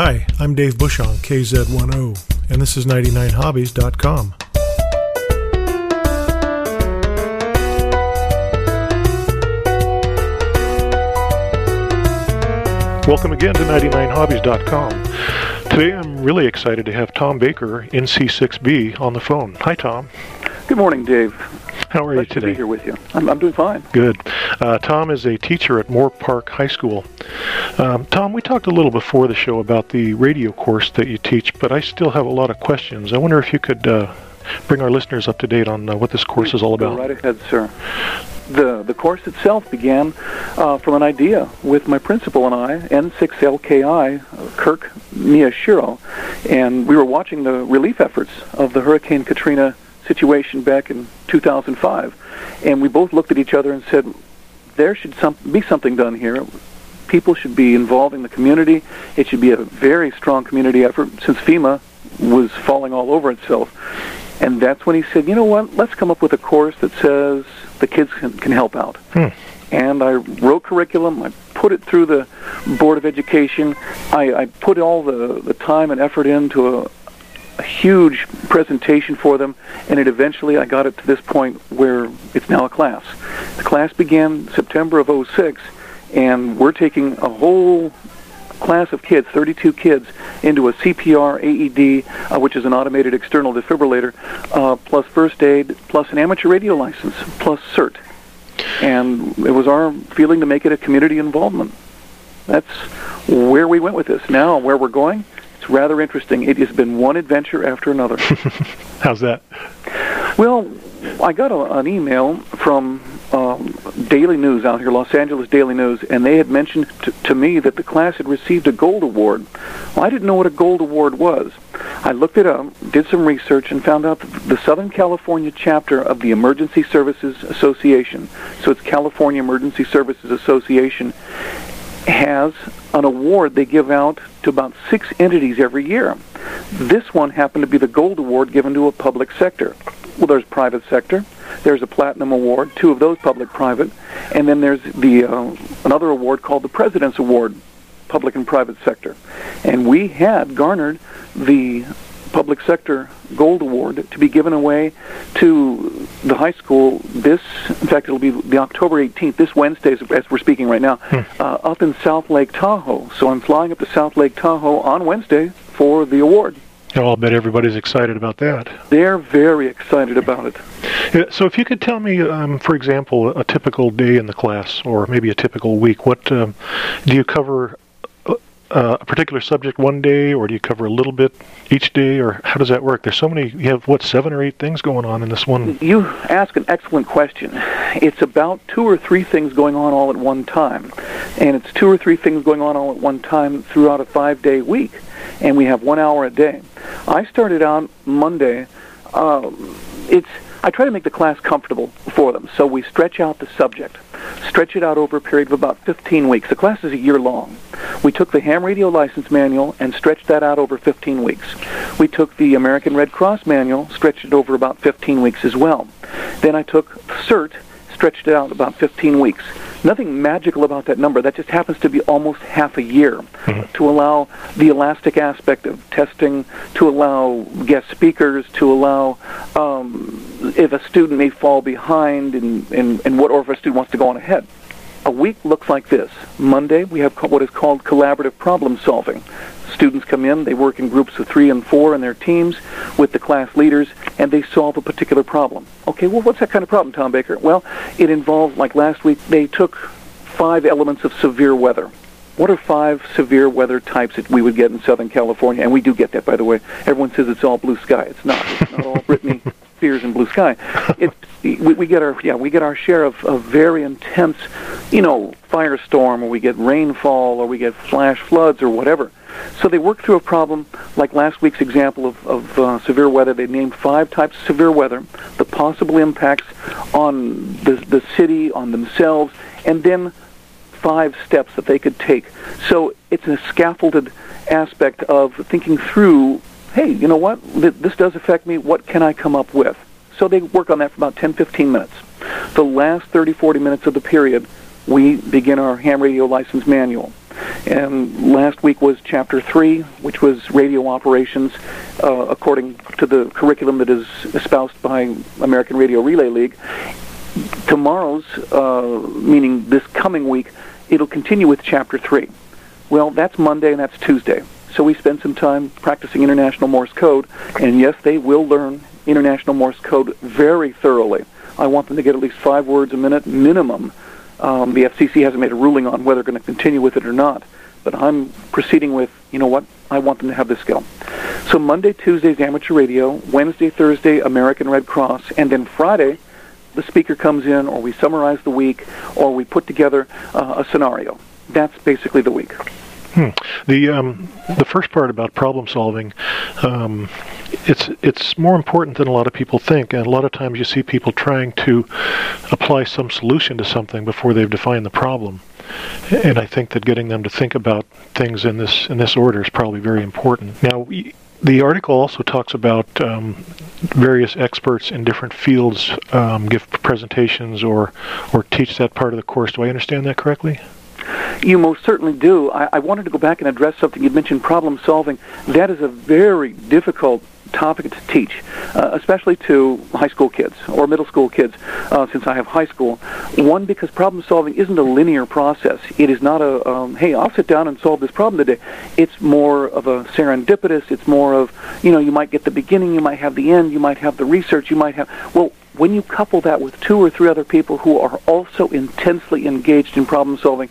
Hi, I'm Dave Bush on KZ10, and this is 99hobbies.com. Welcome again to 99hobbies.com. Today I'm really excited to have Tom Baker, NC6B, on the phone. Hi, Tom. Good morning, Dave. How are Nice you to today? be here with you. I'm, I'm doing fine. Good. Uh, Tom is a teacher at Moorpark High School. Um, Tom, we talked a little before the show about the radio course that you teach, but I still have a lot of questions. I wonder if you could uh, bring our listeners up to date on uh, what this course is all Go about. right ahead, sir. The the course itself began uh, from an idea with my principal and I, N6LKI, uh, Kirk Miyashiro, and we were watching the relief efforts of the Hurricane Katrina situation back in 2005, and we both looked at each other and said, "There should some, be something done here." People should be involving the community. It should be a very strong community effort since FEMA was falling all over itself. And that's when he said, you know what, let's come up with a course that says the kids can, can help out. Hmm. And I wrote curriculum, I put it through the Board of Education, I, I put all the, the time and effort into a, a huge presentation for them, and it eventually I got it to this point where it's now a class. The class began September of '06, and we're taking a whole class of kids, 32 kids, into a CPR AED, uh, which is an automated external defibrillator, uh, plus first aid, plus an amateur radio license, plus CERT. And it was our feeling to make it a community involvement. That's where we went with this. Now, where we're going, it's rather interesting. It has been one adventure after another. How's that? Well, I got a, an email from um, Daily News out here, Los Angeles Daily News, and they had mentioned t- to me that the class had received a gold award. Well, I didn't know what a gold award was. I looked it up, did some research, and found out that the Southern California chapter of the Emergency Services Association, so it's California Emergency Services Association, has an award they give out to about six entities every year. This one happened to be the gold award given to a public sector. Well, there's private sector. There's a platinum award, two of those public-private, and then there's the uh, another award called the President's Award, public and private sector. And we had garnered the public sector gold award to be given away to the high school this in fact it'll be the october 18th this wednesday as we're speaking right now uh, up in south lake tahoe so i'm flying up to south lake tahoe on wednesday for the award Oh, I'll bet everybody's excited about that. they're very excited about it Yeah, So, if you could tell me, um, for example, a typical day in the class, or maybe a typical week, what um, do you cover? Uh, Uh, a particular subject one day, or do you cover a little bit each day, or how does that work? There's so many. You have what seven or eight things going on in this one. You ask an excellent question. It's about two or three things going on all at one time. And it's two or three things going on all at one time throughout a five day week. And we have one hour a day. I started out Monday. Um, it's I try to make the class comfortable for them. So we stretch out the subject, stretch it out over a period of about 15 weeks. The class is a year long. We took the ham radio license manual and stretched that out over 15 weeks. We took the American Red Cross manual, stretched it over about 15 weeks as well. Then I took CERT, stretched it out about 15 weeks. Nothing magical about that number. That just happens to be almost half a year to allow the elastic aspect of testing, to allow guest speakers, to allow um, if a student may fall behind and, and, and what, or if a student wants to go on ahead. A week looks like this. Monday, we have co- what is called collaborative problem solving. Students come in, they work in groups of three and four in their teams with the class leaders, and they solve a particular problem. Okay, well, what's that kind of problem, Tom Baker? Well, it involved, like last week, they took five elements of severe weather. What are five severe weather types that we would get in Southern California? And we do get that, by the way. Everyone says it's all blue sky. It's not. It's not all Britney Spears and blue sky. It's we, we get our yeah we get our share of, of very intense, you know, firestorm, or we get rainfall, or we get flash floods, or whatever. So they work through a problem like last week's example of, of uh, severe weather. They named five types of severe weather, the possible impacts on the the city, on themselves, and then five steps that they could take. So it's a scaffolded aspect of thinking through, hey, you know what, this does affect me, what can I come up with? So they work on that for about 10, 15 minutes. The last 30, 40 minutes of the period, we begin our ham radio license manual. And last week was chapter three, which was radio operations, uh, according to the curriculum that is espoused by American Radio Relay League. Tomorrow's, uh, meaning this coming week, it'll continue with chapter three. Well, that's Monday and that's Tuesday. So we spend some time practicing International Morse code, and yes, they will learn International Morse code very thoroughly. I want them to get at least five words a minute minimum. Um, the FCC hasn't made a ruling on whether they're going to continue with it or not, but I'm proceeding with, you know what, I want them to have this skill. So Monday, Tuesday's amateur radio, Wednesday, Thursday, American Red Cross, and then Friday, the speaker comes in, or we summarize the week, or we put together uh, a scenario. That's basically the week. Hmm. The um, the first part about problem solving, um, it's it's more important than a lot of people think. And a lot of times you see people trying to apply some solution to something before they've defined the problem. And I think that getting them to think about things in this in this order is probably very important. Now. We, the article also talks about um, various experts in different fields um, give presentations or or teach that part of the course. Do I understand that correctly? You most certainly do. I, I wanted to go back and address something you mentioned problem solving. That is a very difficult topic to teach, uh, especially to high school kids or middle school kids, uh, since I have high school. One, because problem solving isn't a linear process. It is not a, um, hey, I'll sit down and solve this problem today. It's more of a serendipitous. It's more of, you know, you might get the beginning, you might have the end, you might have the research, you might have, well, when you couple that with two or three other people who are also intensely engaged in problem solving,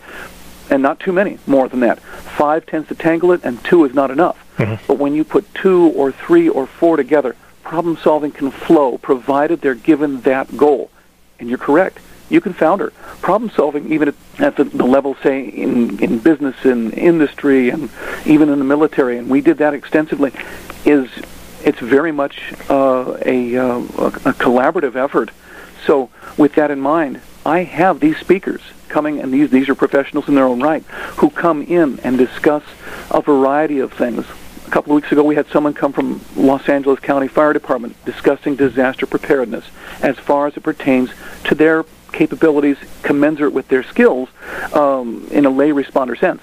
and not too many more than that. Five tends to tangle it, and two is not enough. Mm-hmm. But when you put two or three or four together, problem solving can flow, provided they're given that goal. And you're correct. You can founder problem solving, even at, at the, the level, say, in, in business, in industry, and even in the military, and we did that extensively, is it's very much uh, a, uh, a collaborative effort. So, with that in mind, I have these speakers coming, and these these are professionals in their own right, who come in and discuss a variety of things. A couple of weeks ago, we had someone come from Los Angeles County Fire Department discussing disaster preparedness as far as it pertains to their capabilities commensurate with their skills um, in a lay responder sense.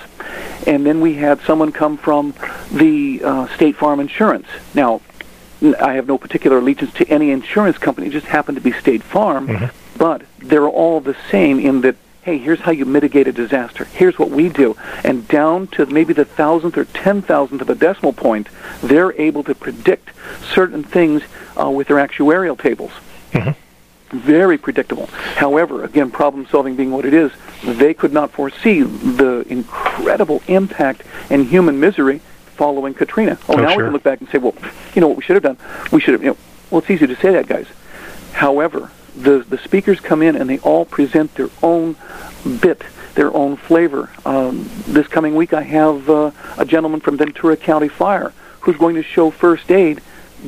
And then we had someone come from the uh, State Farm Insurance. Now, I have no particular allegiance to any insurance company; it just happened to be State Farm. Mm-hmm. But they're all the same in that hey, here's how you mitigate a disaster. Here's what we do. And down to maybe the thousandth or ten thousandth of a decimal point, they're able to predict certain things uh, with their actuarial tables. Mm-hmm. Very predictable. However, again, problem solving being what it is, they could not foresee the incredible impact and human misery following Katrina. Oh, oh now sure. we can look back and say, well, you know what we should have done? We should have, you know, well, it's easy to say that, guys. However, the the speakers come in and they all present their own bit, their own flavor. Um, this coming week, I have uh, a gentleman from Ventura County Fire who's going to show first aid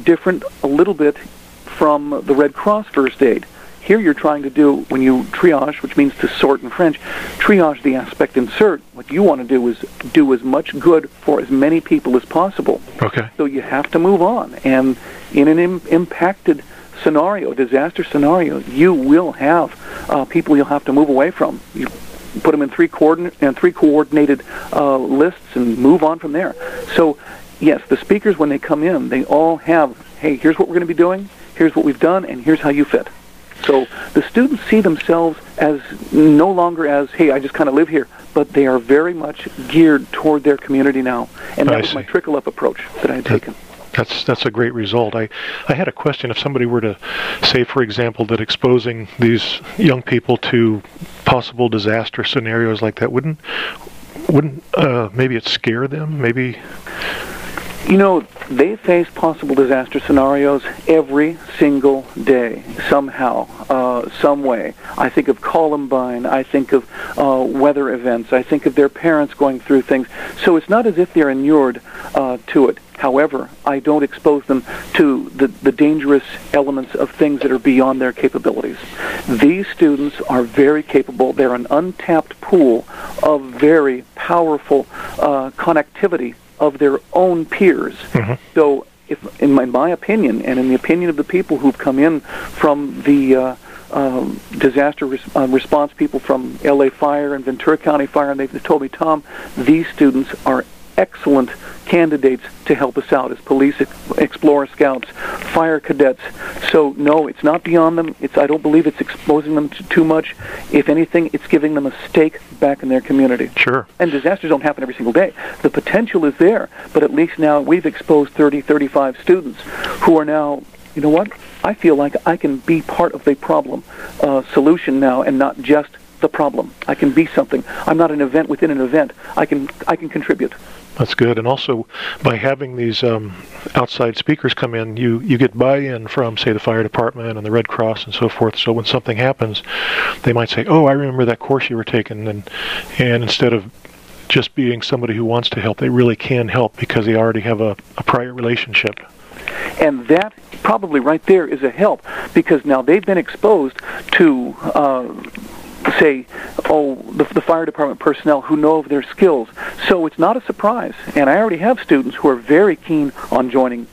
different a little bit from the Red Cross first aid. Here you're trying to do, when you triage, which means to sort in French, triage the aspect in CERT. What you want to do is do as much good for as many people as possible. Okay. So you have to move on. And in an Im- impacted scenario, disaster scenario, you will have uh, people you'll have to move away from. You put them in three coordinate and three coordinated uh, lists and move on from there. So, yes, the speakers when they come in, they all have, hey, here's what we're going to be doing, here's what we've done, and here's how you fit. So the students see themselves as no longer as, hey, I just kind of live here, but they are very much geared toward their community now. And that I was see. my trickle up approach that I had taken. That's that's a great result. I, I had a question. If somebody were to say, for example, that exposing these young people to possible disaster scenarios like that wouldn't wouldn't uh, maybe it scare them? Maybe. You know, they face possible disaster scenarios every single day, somehow, uh, some way. I think of Columbine. I think of uh, weather events. I think of their parents going through things. So it's not as if they're inured uh, to it. However, I don't expose them to the, the dangerous elements of things that are beyond their capabilities. These students are very capable. They're an untapped pool of very powerful uh, connectivity of their own peers. Mm-hmm. So, if, in my, my, opinion, and in the opinion of the people who've come in from the uh, um, disaster res- uh, response people from LA Fire and Ventura County Fire, and they've told me, Tom, these students are excellent candidates to help us out as police explorer scouts, fire cadets. So no, it's not beyond them. It's I don't believe it's exposing them to too much. If anything, it's giving them a stake back in their community. Sure. And disasters don't happen every single day. The potential is there, but at least now we've exposed 30, 35 students who are now, you know what? I feel like I can be part of the problem uh, solution now and not just the problem. I can be something. I'm not an event within an event. I can I can contribute. That's good. And also, by having these um, outside speakers come in, you, you get buy-in from, say, the fire department and the Red Cross and so forth. So when something happens, they might say, "Oh, I remember that course you were taking," and and instead of just being somebody who wants to help, they really can help because they already have a, a prior relationship. And that probably right there is a help because now they've been exposed to. Uh, say, oh, the, the fire department personnel who know of their skills. So it's not a surprise. And I already have students who are very keen on joining,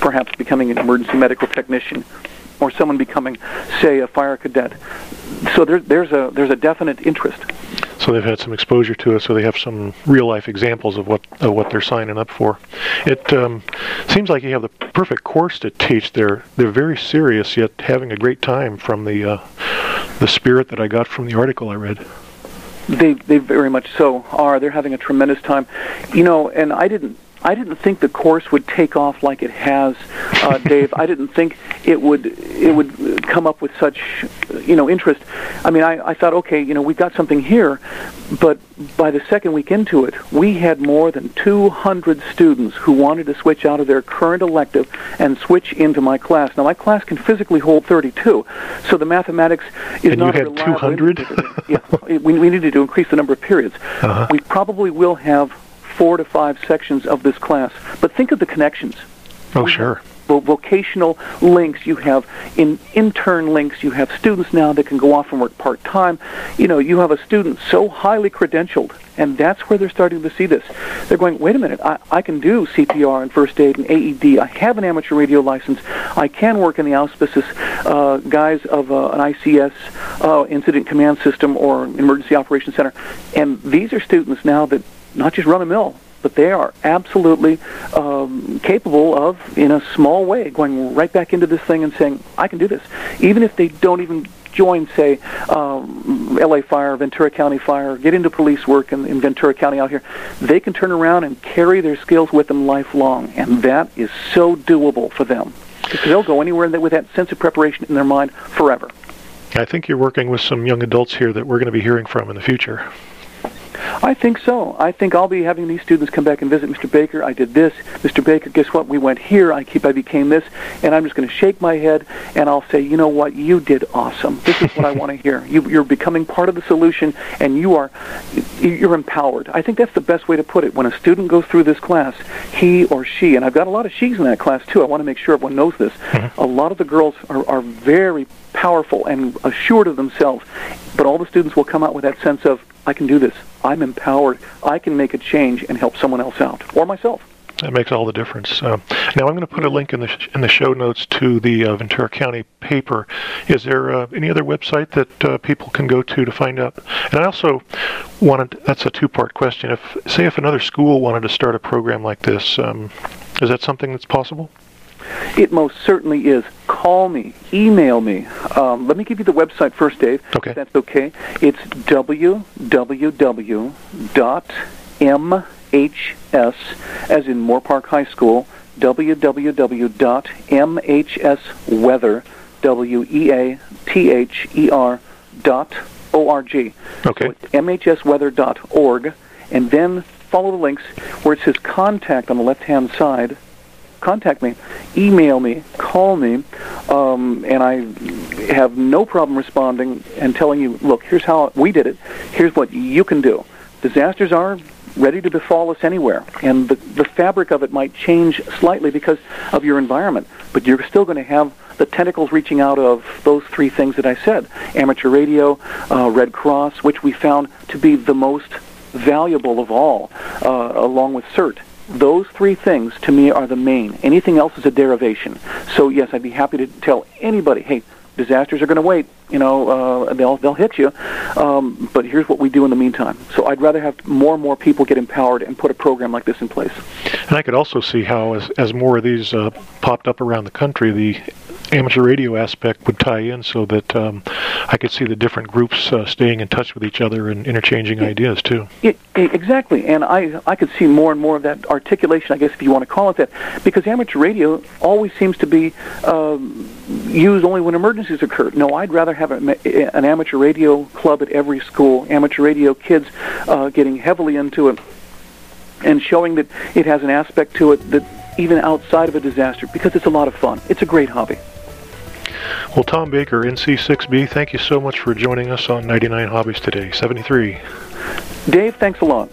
perhaps becoming an emergency medical technician or someone becoming, say, a fire cadet. So there, there's a there's a definite interest. So they've had some exposure to it, so they have some real life examples of what of what they're signing up for. It um, seems like you have the perfect course to teach. They're they're very serious yet having a great time from the uh, the spirit that I got from the article I read. They they very much so are. They're having a tremendous time, you know. And I didn't I didn't think the course would take off like it has, uh, Dave. I didn't think it would it would come up with such you know interest. I mean, I, I thought, okay, you know, we've got something here, but by the second week into it, we had more than 200 students who wanted to switch out of their current elective and switch into my class. Now, my class can physically hold 32, so the mathematics is and not you had 200. yeah, we, we needed to increase the number of periods. Uh-huh. We probably will have four to five sections of this class. But think of the connections. Oh, sure. Vo- vocational links. You have in intern links. You have students now that can go off and work part time. You know, you have a student so highly credentialed, and that's where they're starting to see this. They're going, wait a minute, I, I can do CPR and first aid and AED. I have an amateur radio license. I can work in the auspices uh, guise of uh, an ICS uh, incident command system or emergency operations center. And these are students now that not just run a mill, but they are absolutely um, capable of, in a small way, going right back into this thing and saying, I can do this. Even if they don't even join, say, um, LA Fire, Ventura County Fire, get into police work in, in Ventura County out here, they can turn around and carry their skills with them lifelong. And that is so doable for them. Because they'll go anywhere with that sense of preparation in their mind forever. I think you're working with some young adults here that we're going to be hearing from in the future. I think so. I think I'll be having these students come back and visit Mr. Baker. I did this. Mr. Baker, guess what? We went here. I keep I became this, and I'm just going to shake my head and I'll say, you know what? You did awesome. This is what I want to hear. You, you're becoming part of the solution, and you are you're empowered. I think that's the best way to put it. When a student goes through this class, he or she, and I've got a lot of she's in that class too. I want to make sure everyone knows this. Mm-hmm. A lot of the girls are, are very powerful and assured of themselves, but all the students will come out with that sense of I can do this. I'm empowered. I can make a change and help someone else out or myself. That makes all the difference. Uh, now I'm going to put a link in the sh- in the show notes to the uh, Ventura County paper. Is there uh, any other website that uh, people can go to to find out? And I also wanted that's a two-part question. If say if another school wanted to start a program like this, um, is that something that's possible? It most certainly is. Call me, email me. Um, let me give you the website first, Dave. Okay. If that's okay. It's www.mhs, as in Moorpark High School, www.mhsweather, W-E-A-T-H-E-R dot O-R-G. Okay. So it's mhsweather.org, and then follow the links where it says contact on the left-hand side contact me, email me, call me, um, and I have no problem responding and telling you, look, here's how we did it. Here's what you can do. Disasters are ready to befall us anywhere, and the, the fabric of it might change slightly because of your environment, but you're still going to have the tentacles reaching out of those three things that I said amateur radio, uh, Red Cross, which we found to be the most valuable of all, uh, along with CERT those three things to me are the main. Anything else is a derivation. So yes, I'd be happy to tell anybody, hey, Disasters are going to wait. You know, uh, they'll they'll hit you. Um, but here's what we do in the meantime. So I'd rather have more and more people get empowered and put a program like this in place. And I could also see how, as as more of these uh, popped up around the country, the amateur radio aspect would tie in so that um, I could see the different groups uh, staying in touch with each other and interchanging yeah. ideas too. It, exactly, and I I could see more and more of that articulation, I guess, if you want to call it that, because amateur radio always seems to be um, used only when emergencies occur. No, I'd rather have a, an amateur radio club at every school, amateur radio kids uh, getting heavily into it, and showing that it has an aspect to it that even outside of a disaster, because it's a lot of fun. It's a great hobby. Well, Tom Baker, NC6B, thank you so much for joining us on 99 Hobbies today. 73. Dave, thanks a lot.